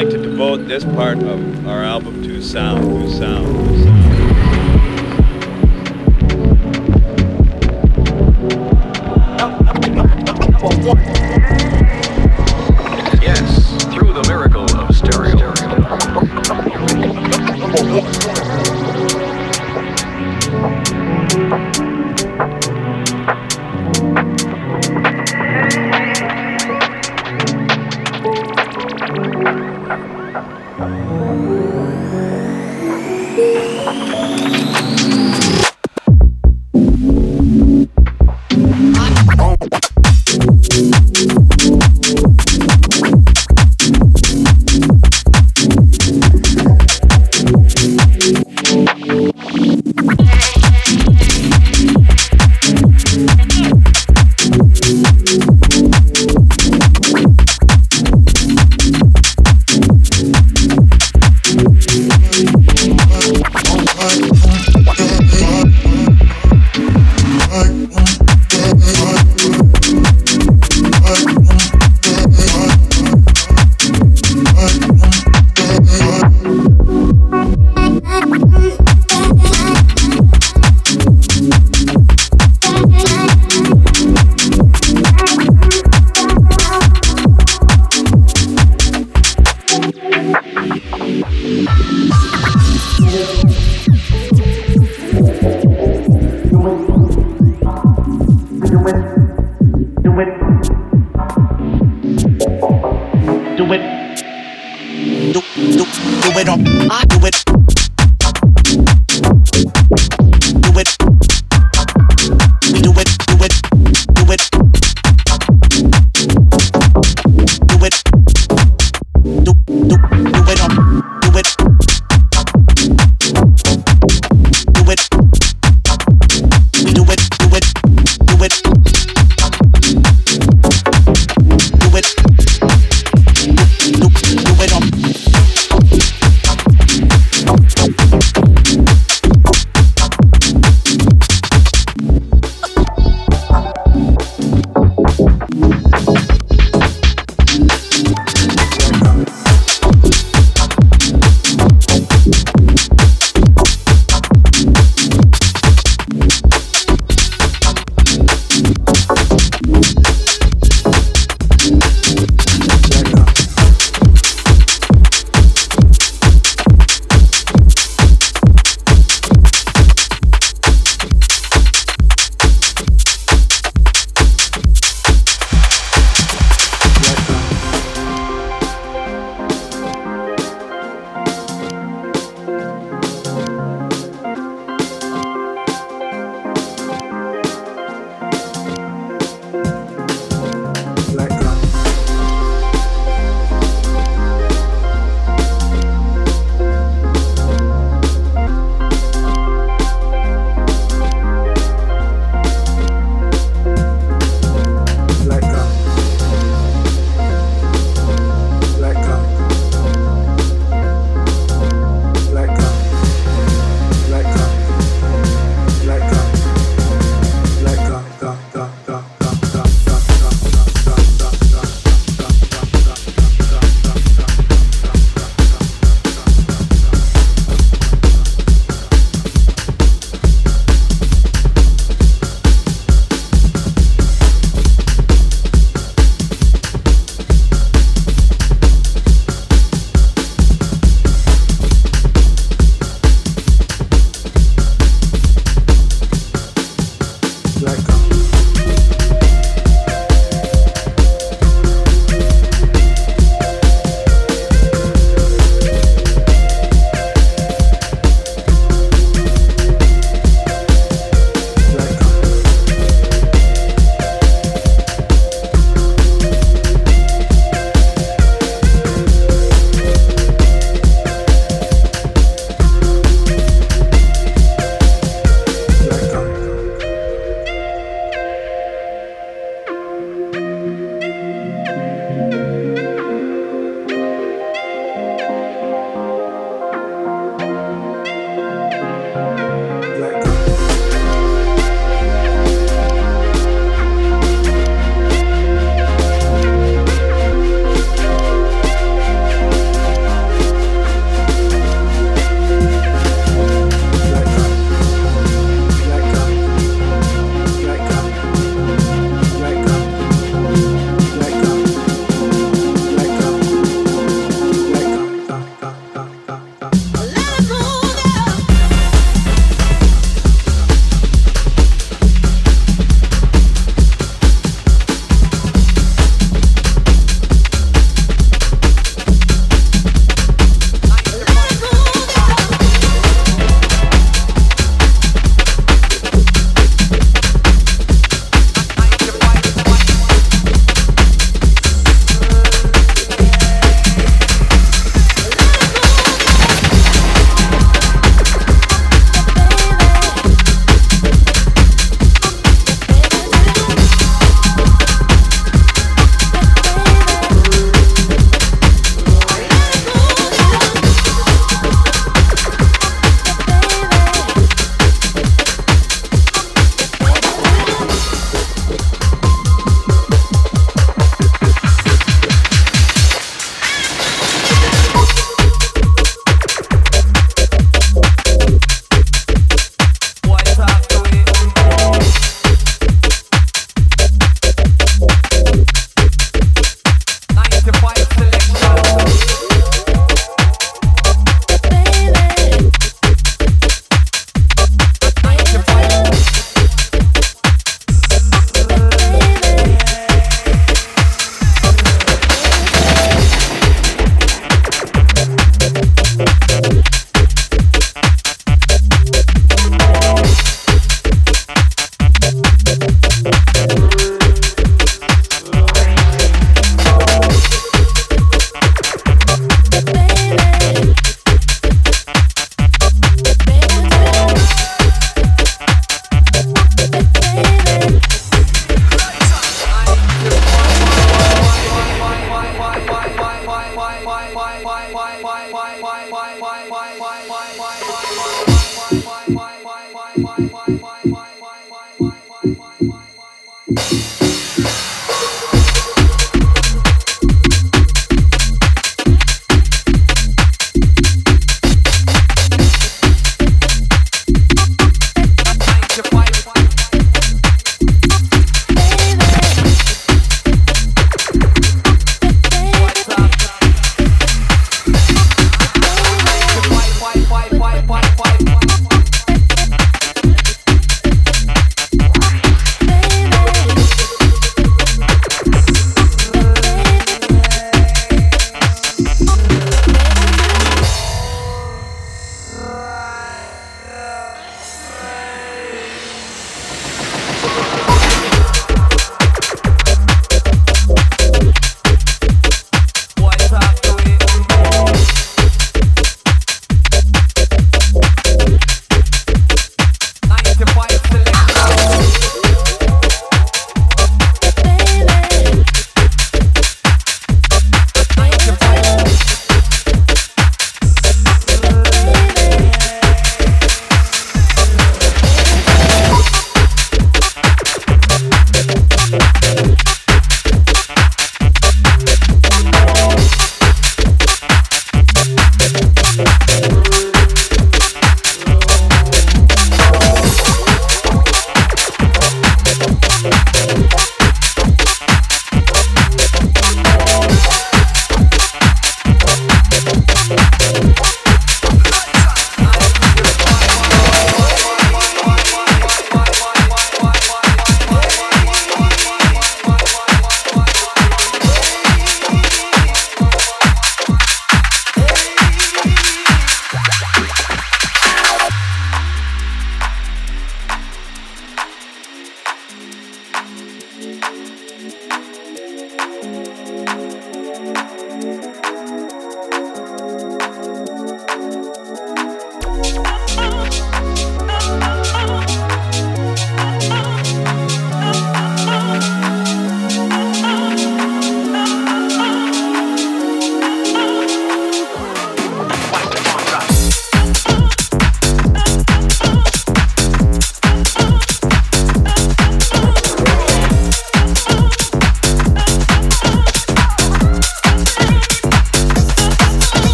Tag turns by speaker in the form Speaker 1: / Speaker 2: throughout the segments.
Speaker 1: Like to devote this part of our album to sound, to sound, to sound.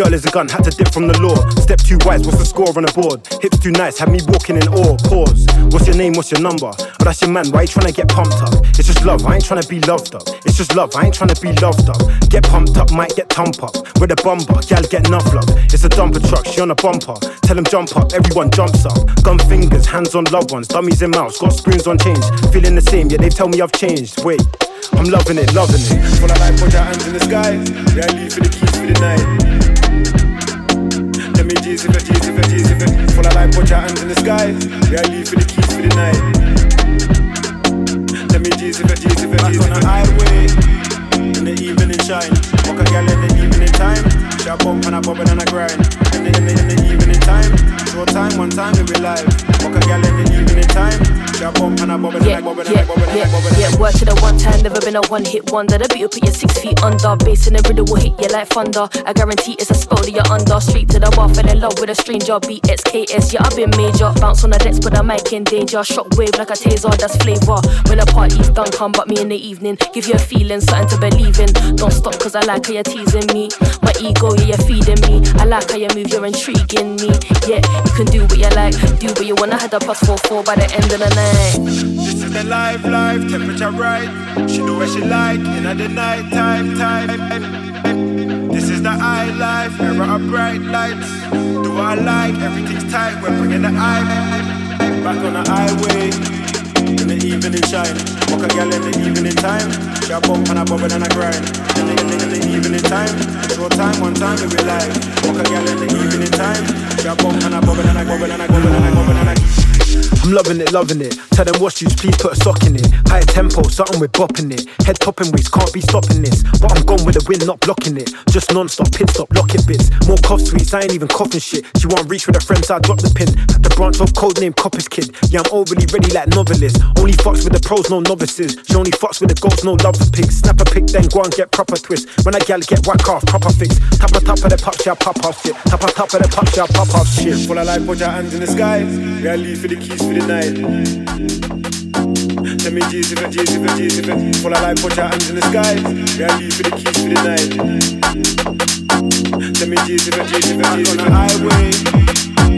Speaker 2: Girl
Speaker 3: is a gun, had to dip from the law. Step too wise, what's the score on the board? Hips too nice, had me walking in awe. Pause. What's your name? What's your number? Oh, that's your man. Why you trying to get pumped up? It's just love. I ain't trying to be loved up. It's just love. I ain't trying to be loved up. Get pumped up, might get thump up. With a bumper, gal get enough love. It's a dumper truck, she on a bumper. Tell him jump up, everyone jumps up. Gun fingers, hands on loved ones, dummies in mouths, got spoons on change. Feeling the same, yeah, they tell me I've changed. Wait. I'm loving it, loving it.
Speaker 2: Full of life, put your hands in the sky. Yeah, I leave for the keys for the night. G's if it, G's if it, G's if it. Full of life, put your hands in the sky. Yeah, leave for the keys for the night. Let me G's if it, G's if it, G's if it. on the highway in the evening shine. Walk a girl in the evening time. She a bump and a bubble and a grind. In the, in the, in the evening time. Short time, one time we be live. Walk a girl in the evening time. She a bump and a bubble and
Speaker 4: Yeah,
Speaker 2: a bubble and
Speaker 4: yeah,
Speaker 2: a bubble and a
Speaker 4: yeah,
Speaker 2: bubble and a
Speaker 4: yeah. To the one time, never been a one hit wonder. The beat will put you six feet under. Bass in the rhythm will hit you like thunder. I guarantee it's a spell that you're under. Straight to the bar, fell in love with a stranger. BXKS, yeah, I've been major. Bounce on the decks, but the mic in danger. Shockwave like a taser, that's flavor. When the party's done, come but me in the evening. Give you a feeling, something to believe in. Don't stop, cause I like how you're teasing me. My ego, yeah, you're feeding me. I like how you move, you're intriguing me. Yeah, you can do what you like, do what you wanna. Had a plus four four by the end of the night.
Speaker 2: This is the life, life, temperature right. She do what she like in the night time, time. This is the high life, era of bright lights. Do I like, everything's tight. We're bringing the eye back on the highway in the evening shine. Walk a girl in the evening time. She a bump and a bubble and a grind. In the, in the, in the evening time, short time, one time we be live. Walk a girl in the evening time. She a bump and a bubble and a bubble and a bubble and a bubble and a.
Speaker 3: I'm loving it, loving it. Tell them what's juice, please put a sock in it. Higher tempo, something with bopping it. Head popping waist, can't be stopping this. But I'm gone with the wind, not blocking it. Just non-stop, pit stop, lock it bits. More cough sweets, I ain't even coughing shit. She want reach with her friends, so I drop the pin. The branch of code name Copper's Kid. Yeah, I'm overly ready like novelist. Only fucks with the pros, no novices. She only fucks with the goats, no love for pigs. Snap a pic, then go and get proper twist. When I gal get whack off, proper fix. Tap a tap of the pop, shall pop off shit. Tap a tap of the pop, shall pop off shit.
Speaker 2: Full of life, put your hands in the sky. Are leave for the keys for the night. Tell me G's if it, G's if it, G's if it. Full put your hands in the sky. We are leave for the keys for the night. Tell me G's if it, G's if it, G's highway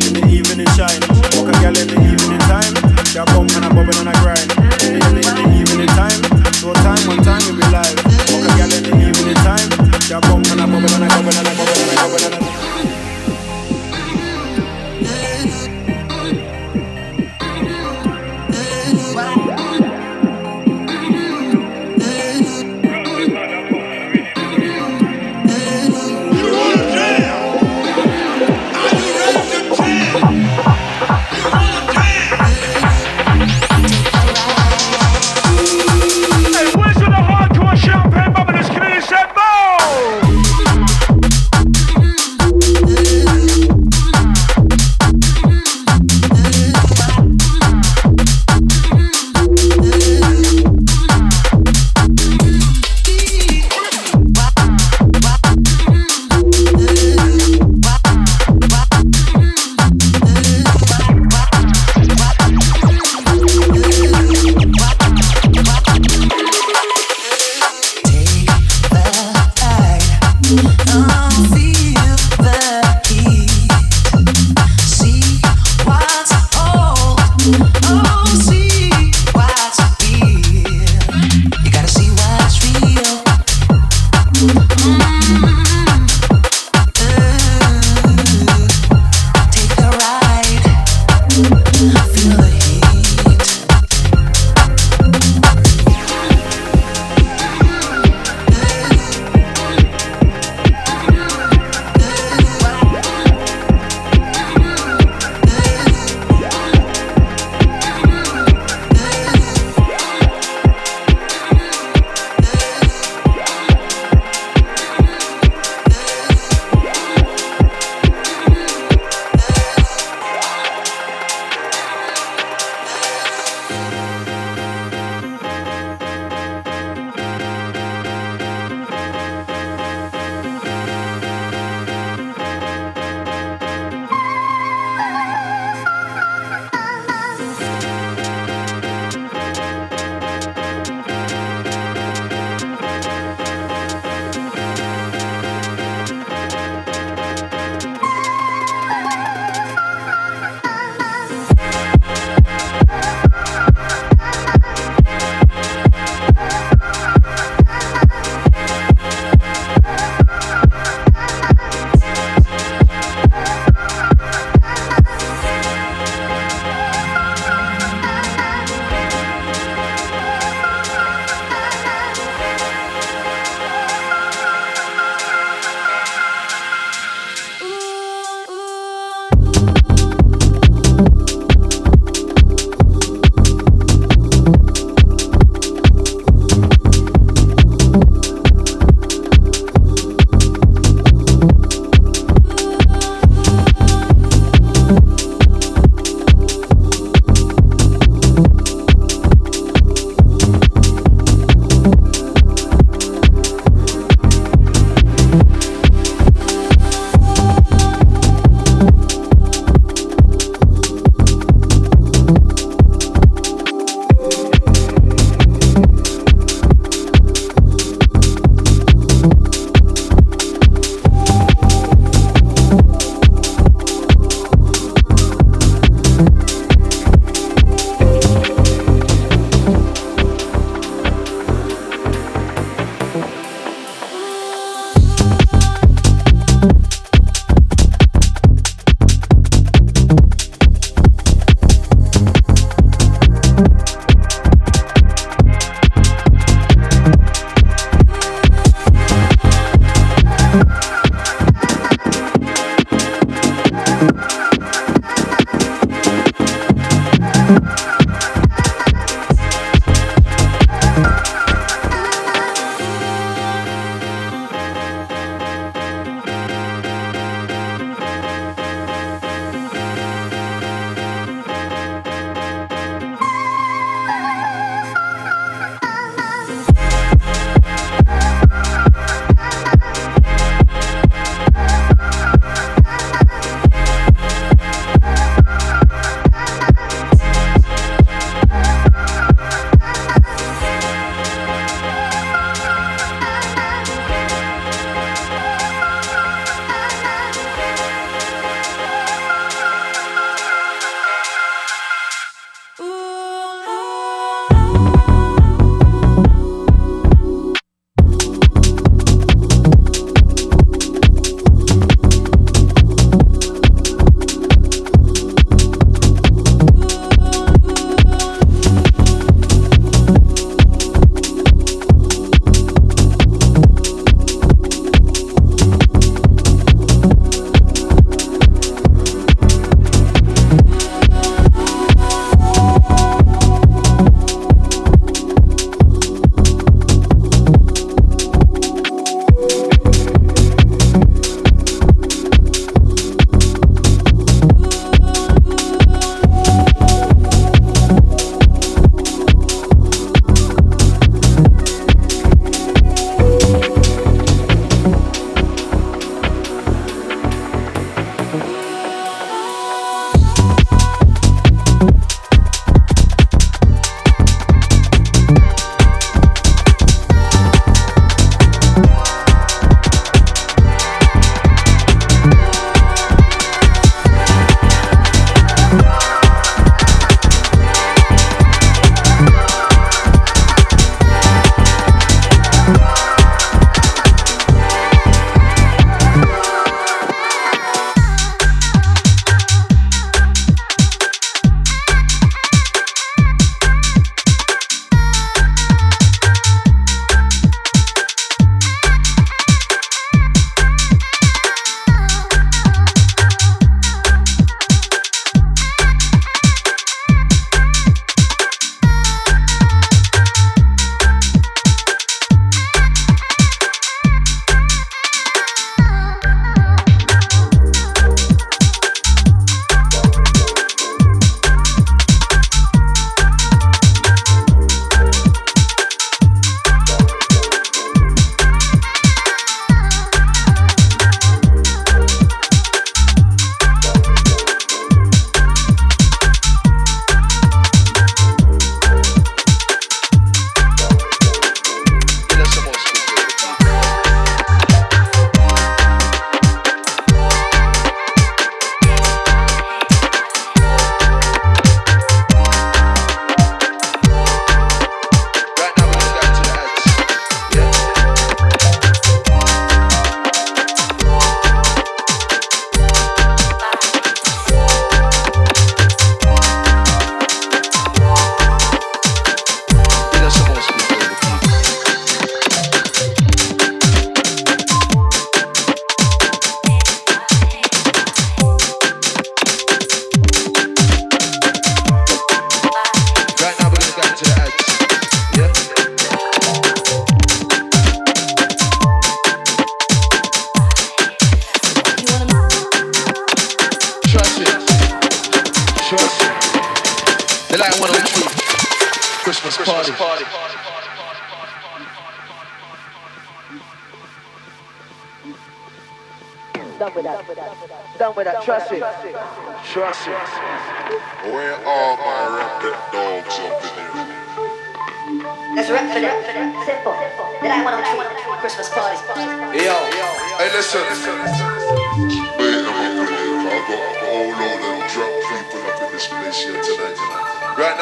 Speaker 2: in the evening shine. Walk a girl in the evening time. She a bump and a bubble and a grind. In the, in the, in the evening time. Short time, one time we be live. Walk a girl in the evening time. She a bump and a bubble and a bubble and a bubble and a bubble and a.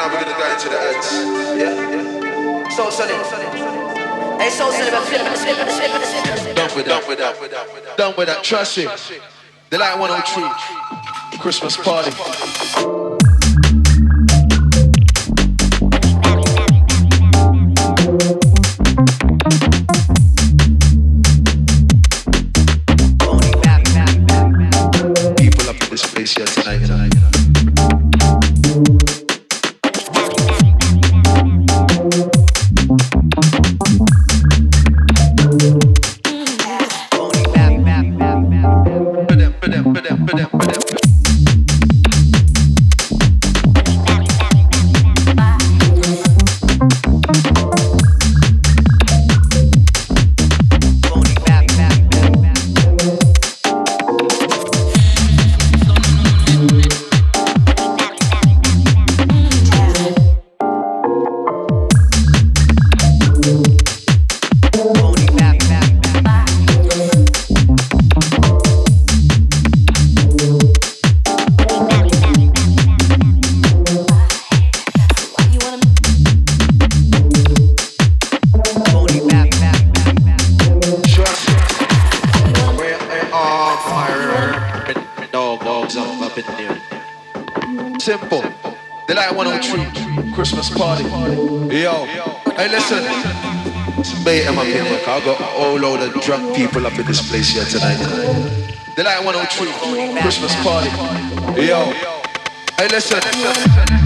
Speaker 5: now we're gonna go into the ads. Yeah, yeah. So sunny.
Speaker 6: Hey, so silly, but flip it, flip it, flip it, flip it.
Speaker 5: Done with that. Done with that. Done with that. Trust it. The Light 103. Christmas party. People up in this place here tonight. tonight. Bait them up in here. 'cause I got a whole load of drunk people up in this place here tonight. Delight 103. Christmas party. Yo. Hey, listen. Done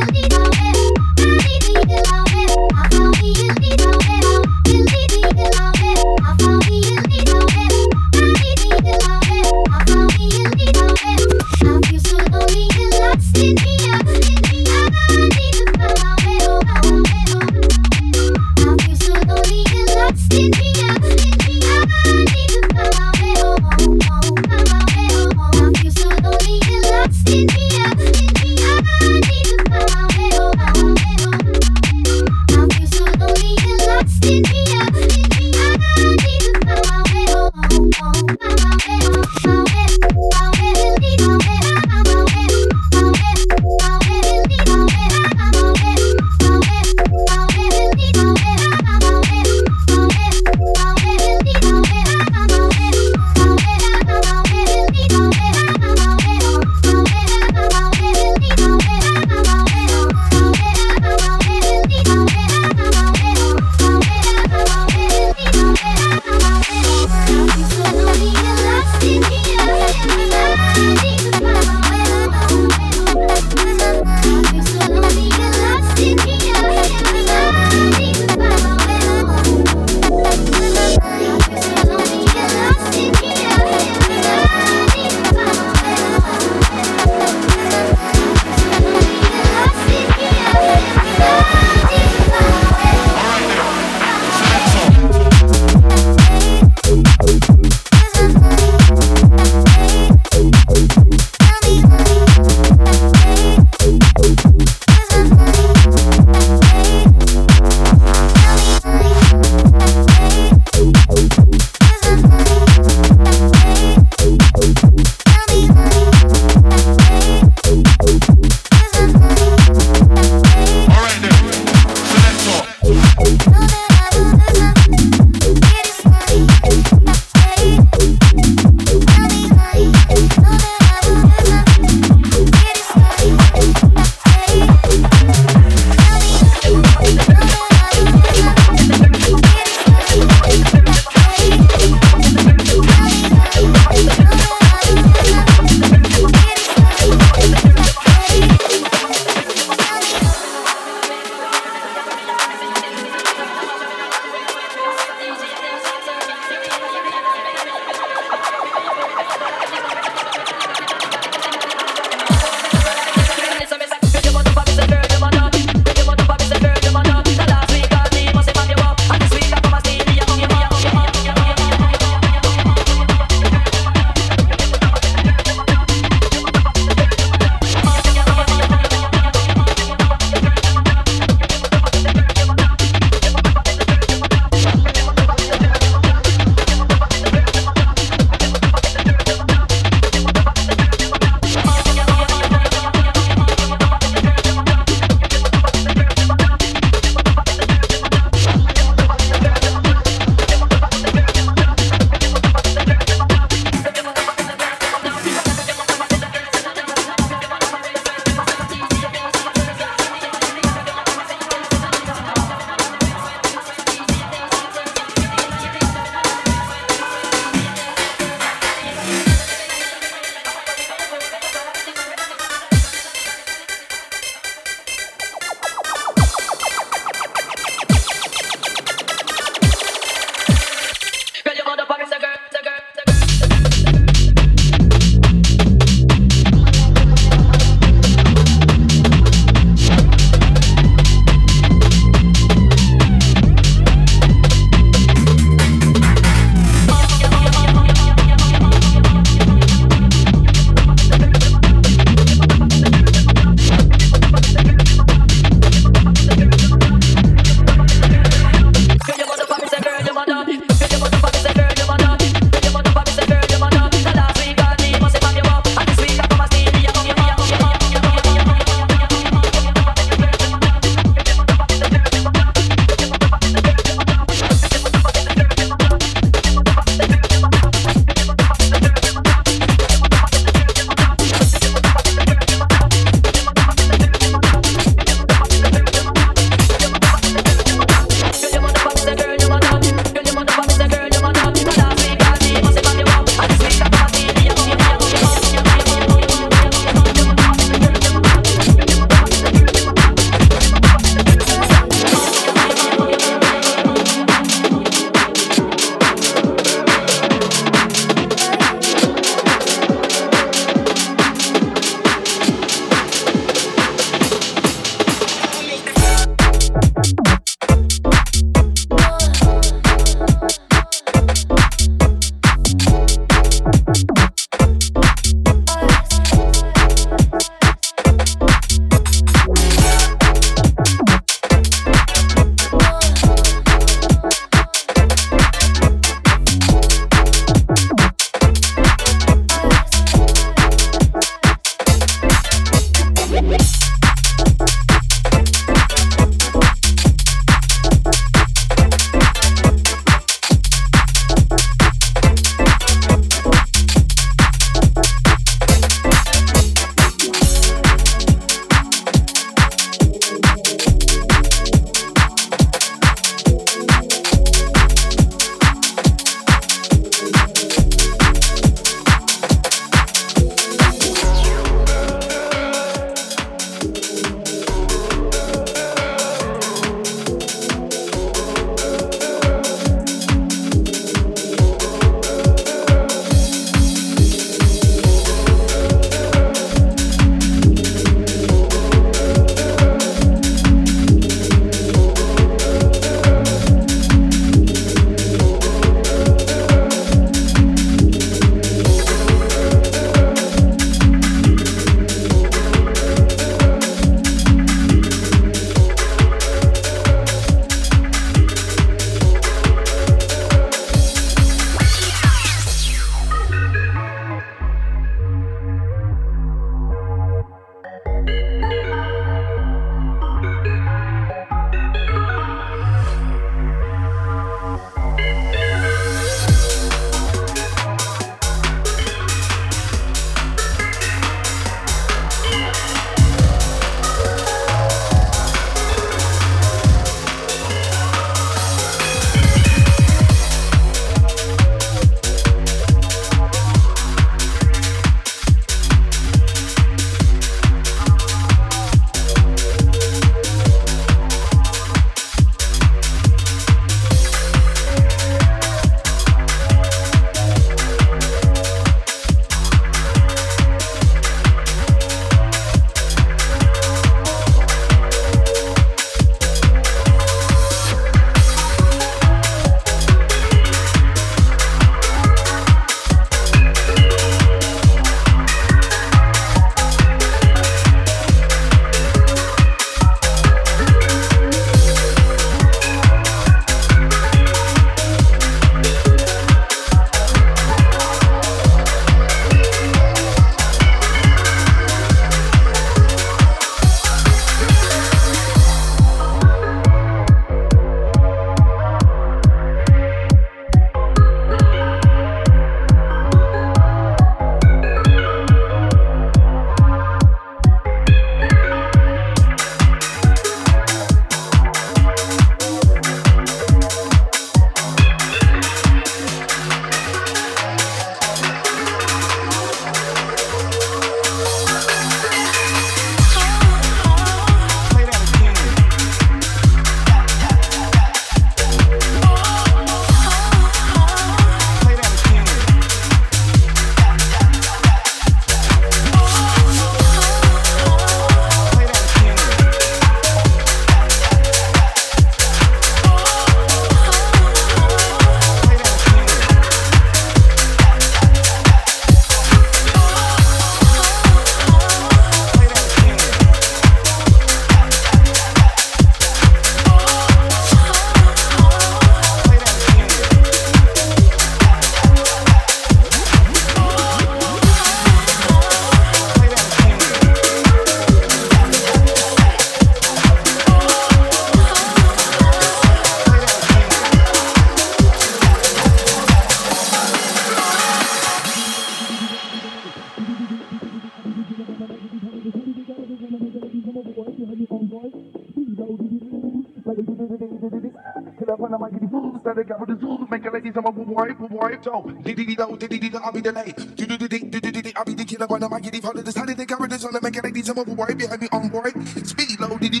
Speaker 7: zoo, stand together the zoo, make a lady some of wipe, wipe, so. Diddy diddy do, diddy diddy, I'll be the late. Diddy diddy diddy diddy, I'll be the killer when I'm a giddy father. How they think I'm this on the make a lady some of wipe, behind me on board. Speed low, diddy,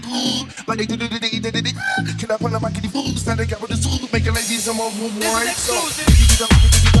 Speaker 7: like they diddy diddy diddy diddy. Killer when I'm a giddy fool, stand together the zoo, make a lady some of wipe, so. Diddy diddy do, diddy diddy,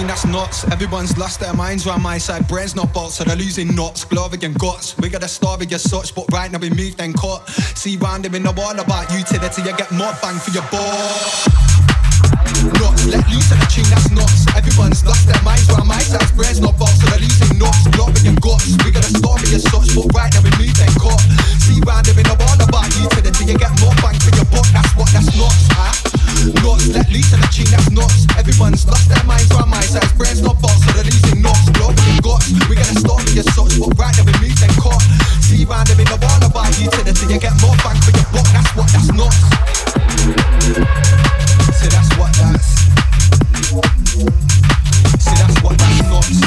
Speaker 8: tune that's nuts. Everyone's lost their minds round my side, brains not bolts, so they're losing nuts. Glove again guts. We got a story as such, but right now we move then cut. See round him in the wall about utility, you get more bang for your buck. Nuts, let loose and a tune that's nuts. Everyone's lost their minds round my side, brains not bolts, so they're losing nuts. Glove again guts. We got a story as such, but right now we move then cut. See round him in the wall about utility, you get more bang for your buck. That's what that's nuts, huh? Nuts, let loose and a tune that's nuts. Everyone's lost their minds round my size. Brains not box, so they're losing nuts. Blood and guts. We get a story as such, but right now we move then cut. See round them in the wall about utility. You get more bang for your buck. That's what that's nuts. See that's what that's. See that's what that's nuts.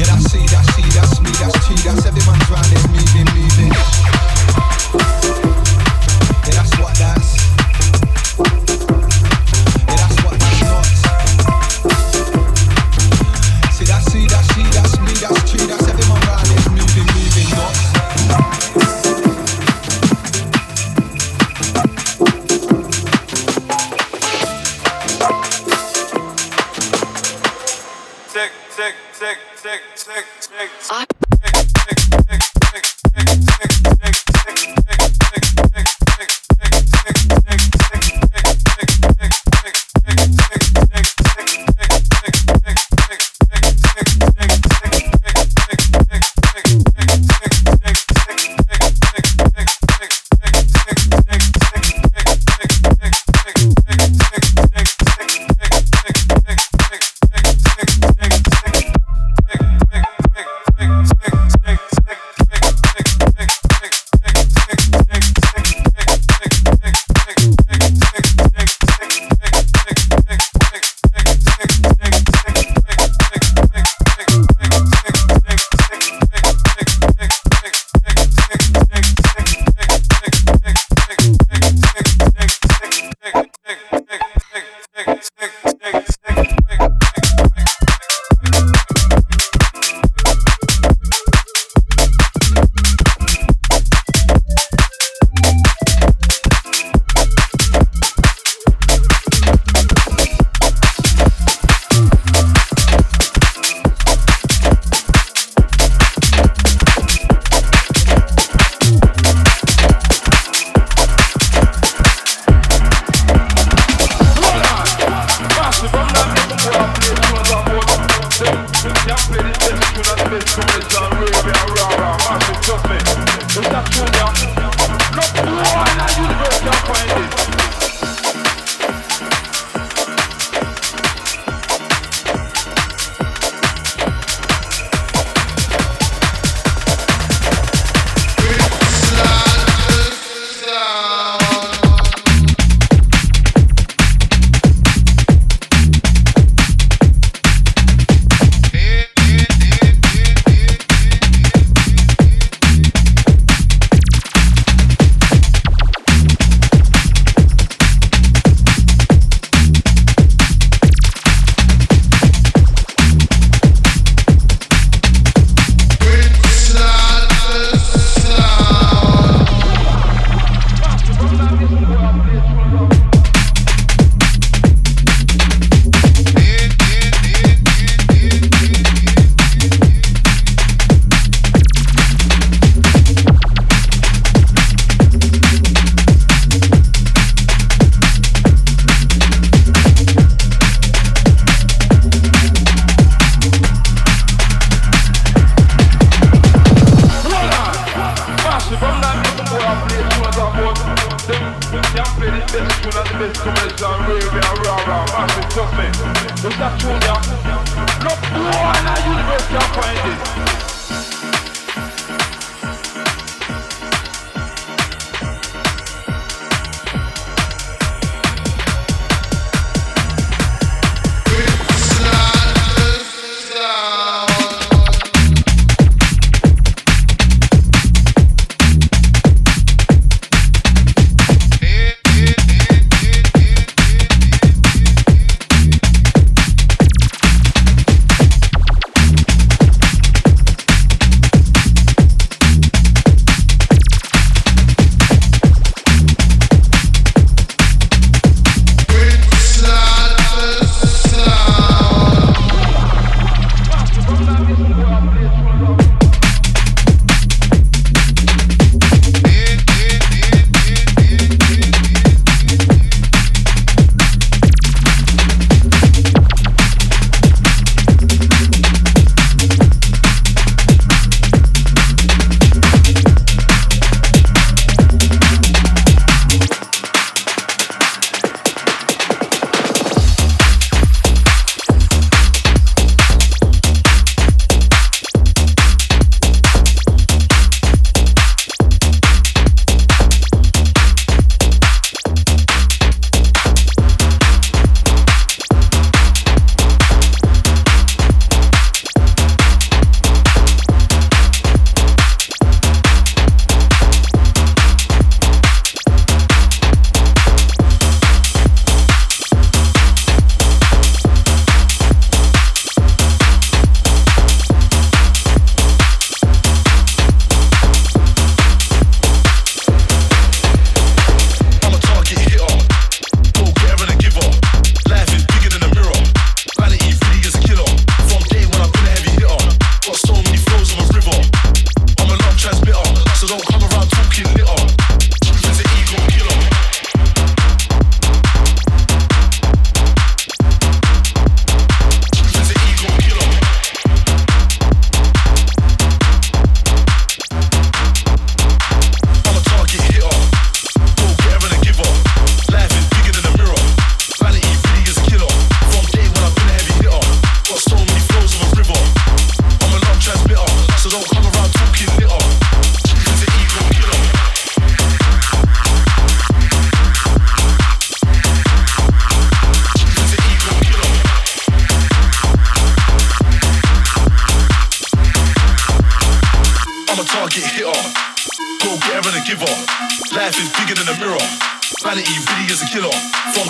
Speaker 8: Yeah, that's see, that's see, that's me, that's T, that's everyone's round there moving, moving.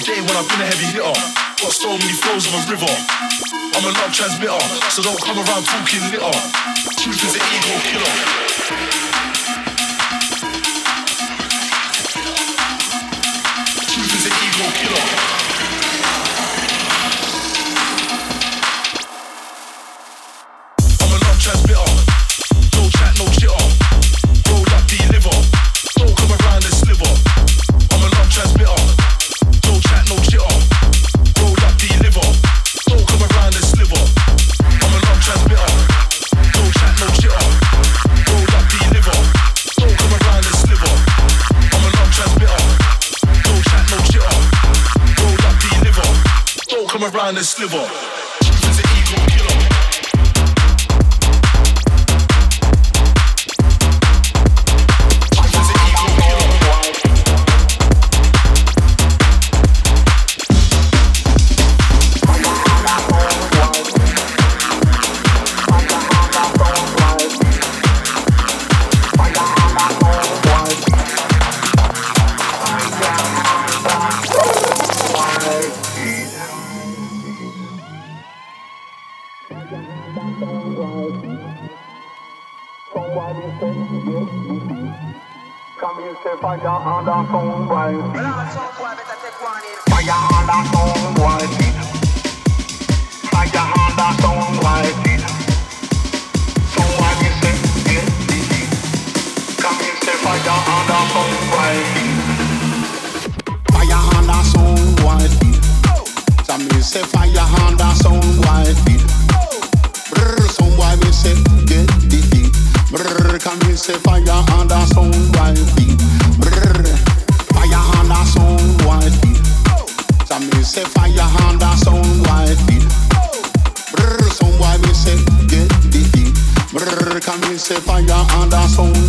Speaker 9: game when I've been a heavy hitter. Got so many flows of a river. I'm a love transmitter, so don't come around talking litter. Truth is an ego killer. the sliver.
Speaker 10: Fire
Speaker 11: under that sound. Fire on that sound boy feet. Someone is saying, Come and say fire on that sound. Fire on. Some will some boy say, yeah, yeah, come and say fire on that sound feet. say fire and a sound.